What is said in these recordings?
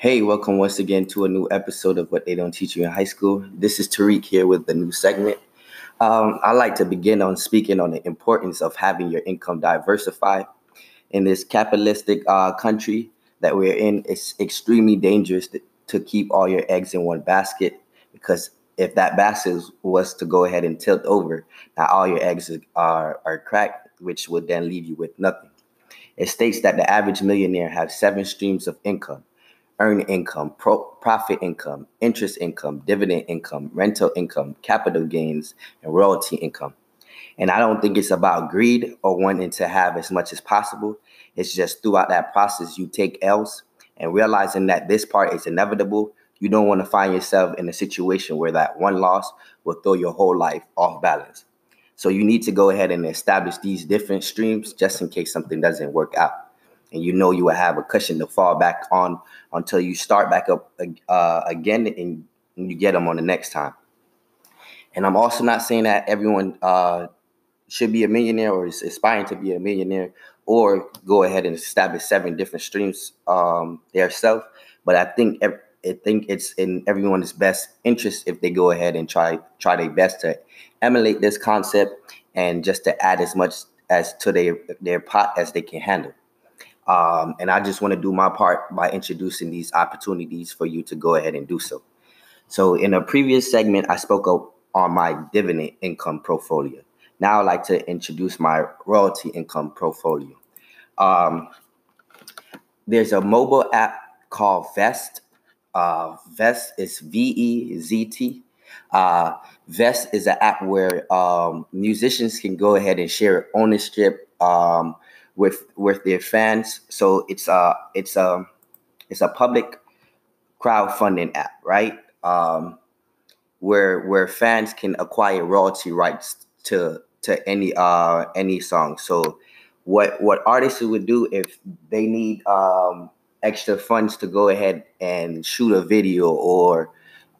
Hey, welcome once again to a new episode of What They Don't Teach You in High School. This is Tariq here with the new segment. Um, I like to begin on speaking on the importance of having your income diversified. In this capitalistic uh, country that we're in, it's extremely dangerous to, keep all your eggs in one basket because if that basket was to go ahead and tilt over, now all your eggs are, are cracked, which would then leave you with nothing. It states that the average millionaire has seven streams of income earn income, pro- profit income, interest income, dividend income, rental income, capital gains, and royalty income. And I don't think it's about greed or wanting to have as much as possible. It's just throughout that process, you take L's and realizing that this part is inevitable. You don't want to find yourself in a situation where that one loss will throw your whole life off balance. So you need to go ahead and establish these different streams just in case something doesn't work out and you know you will have a cushion to fall back on until you start back up uh, again and you get them on the next time. And I'm also not saying that everyone uh, should be a millionaire or is aspiring to be a millionaire or go ahead and establish seven different streams um, themselves. But I think I think it's in everyone's best interest if they go ahead and try try their best to emulate this concept and just to add as much as to their their pot as they can handle. Um, and I just want to do my part by introducing these opportunities for you to go ahead and do so. So, in a previous segment, I spoke up on my dividend income portfolio. Now, I'd like to introduce my royalty income portfolio. Um, there's a mobile app called Vezt. Uh, Vezt is V E Z T. Uh, Vezt is an app where um, musicians can go ahead and share ownership um, with with their fans. So it's a it's a it's a public crowdfunding app, right? Um, where where fans can acquire royalty rights to to any uh any song. So what what artists would do if they need um extra funds to go ahead and shoot a video or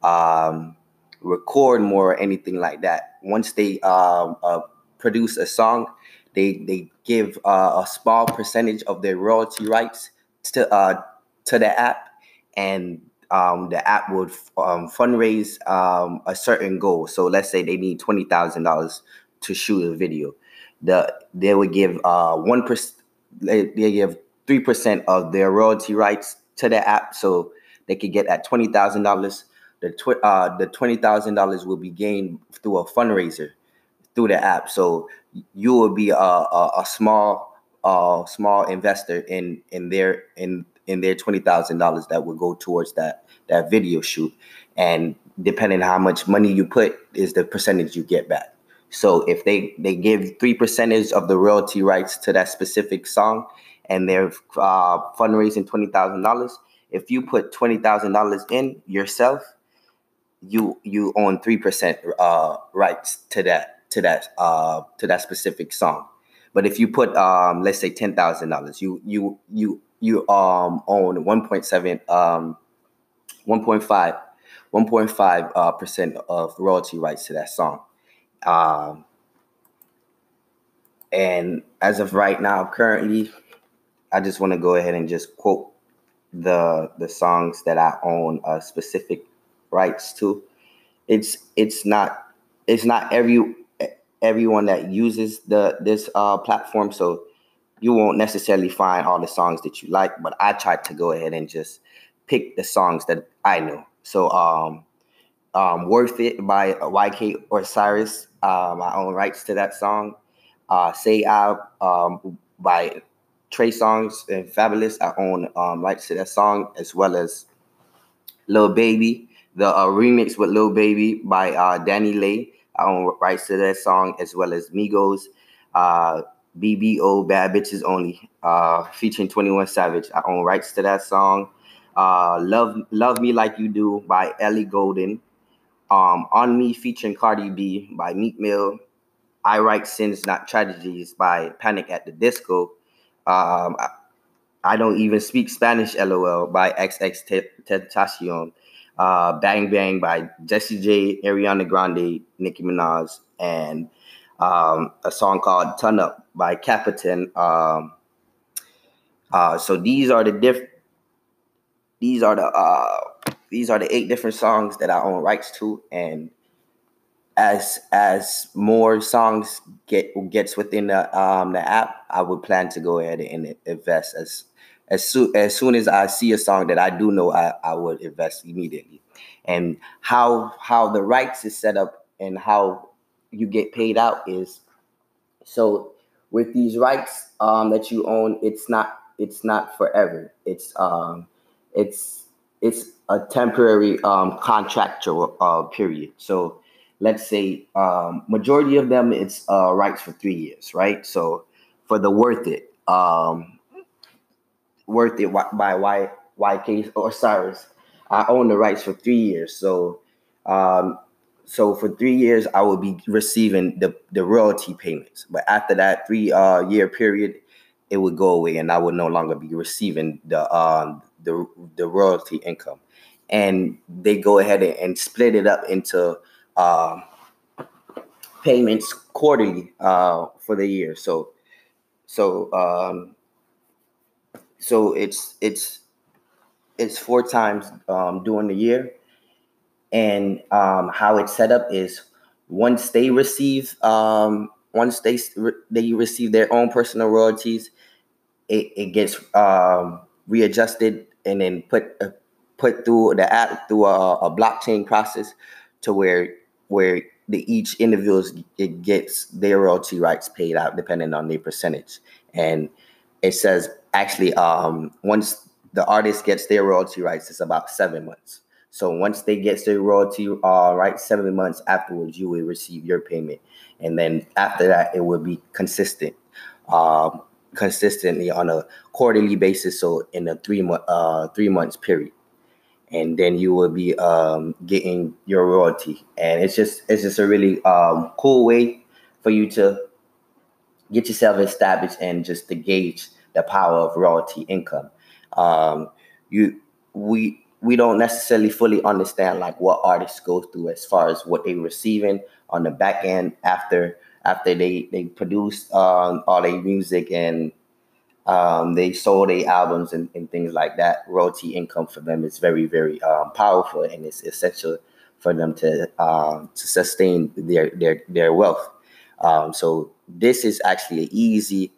um record more or anything like that. Once they um uh, produce a song, they they give uh, a small percentage of their royalty rights to uh, to the app, and um, the app would um, fundraise um, a certain goal. So let's say they need twenty thousand dollars to shoot a video. The they would give uh, one percent. They, they give three percent of their royalty rights to the app, so they could get at twenty thousand dollars. The tw- uh, the twenty thousand dollars will be gained through a fundraiser through the app. So you will be a, a, a small uh, small investor in in their in in their twenty thousand dollars that would go towards that that video shoot, and depending how much money you put is the percentage you get back. So if they they give three percentage of the royalty rights to that specific song, and they're uh, fundraising twenty thousand dollars, if you put twenty thousand dollars in yourself, you you own three percent uh, rights to that to that uh to that specific song. But if you put um let's say ten thousand dollars, you you you you um own one point seven um 1.5 1.5 uh, percent of royalty rights to that song. Um, and as of right now, currently, I just want to go ahead and just quote the the songs that I own uh, specific rights to. It's it's not it's not every everyone that uses the this uh, platform. So you won't necessarily find all the songs that you like, but I tried to go ahead and just pick the songs that I know. So um, um, "Worth It" by YK Osiris, um, I own rights to that song. Uh, "Say Aah" um, by Trey Songz and Fabolous, I own um, rights to that song as well as "Lil Bebe," the uh, remix with Lil Baby by uh, DaniLeigh. I own rights to that song as well as Migos, uh, BBO Bad Bitches Only, uh, featuring 21 Savage. I own rights to that song. Uh, Love Love Me Like You Do by Ellie Goulding. Um, On Me featuring Cardi B by Meek Mill. I Write Sins Not Tragedies by Panic at the Disco. Um, I, I Don't Even Speak Spanish LOL by XX Tentacion uh, Bang Bang by Jessie J, Ariana Grande, Nicki Minaj, and um, a song called Turn Up by Capitan. Um, uh, so these are the diff. these are the uh, these are the eight different songs that I own rights to, and as as more songs get gets within the um the app, I would plan to go ahead and invest as as soon as soon as I see a song that I do know, I, I would invest immediately. And how how the rights is set up and how you get paid out is so with these rights um, that you own, it's not it's not forever. It's um it's it's a temporary um, contractual uh, period. So let's say um, majority of them it's uh, rights for three years, right? So for the worth it, um, worth it by Y YK Osiris, I own the rights for three years. So um, so for three years I will be receiving the the royalty payments, but after that three uh, year period, it would go away, and I would no longer be receiving the um, the the royalty income. And they go ahead and split it up into uh, payments quarterly uh, for the year. So, so um, so it's it's it's four times um, during the year, and um, how it's set up is once they receive um, once they they receive their own personal royalties, it, it gets um, readjusted and then put uh, put through the app through a, a blockchain process to where where the each individual it gets their royalty rights paid out depending on their percentage. And it says actually um, once the artist gets their royalty rights, it's about seven months. So once they get their royalty uh, right, seven months afterwards, you will receive your payment, and then after that, it will be consistent, um, consistently on a quarterly basis. So in a three month uh, three months period and then you will be um, getting your royalty. And it's just it's just a really um, cool way for you to get yourself established and just to gauge the power of royalty income. Um, you we we don't necessarily fully understand like what artists go through as far as what they're receiving on the back end after after they they produce um, all their music and um, they sold their albums and, and, things like that. Royalty income for them is very, very um, powerful, and it's essential for them to um, to sustain their their their wealth. Um, so this is actually an easy,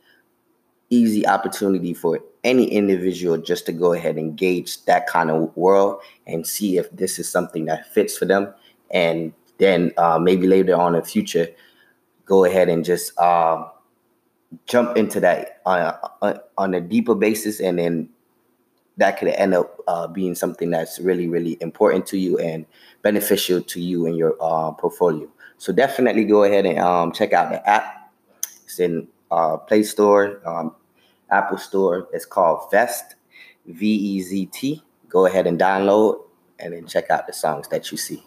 easy opportunity for any individual just to go ahead and gauge that kind of world and see if this is something that fits for them, and then uh, maybe later on in the future, go ahead and just um, jump into that on a, on a deeper basis, and then that could end up uh, being something that's really, really important to you and beneficial to you and your uh, portfolio. So definitely go ahead and um, check out the app. It's in uh, Play Store, um, Apple Store. It's called Vezt, V E Z T. Go ahead and download and then check out the songs that you see.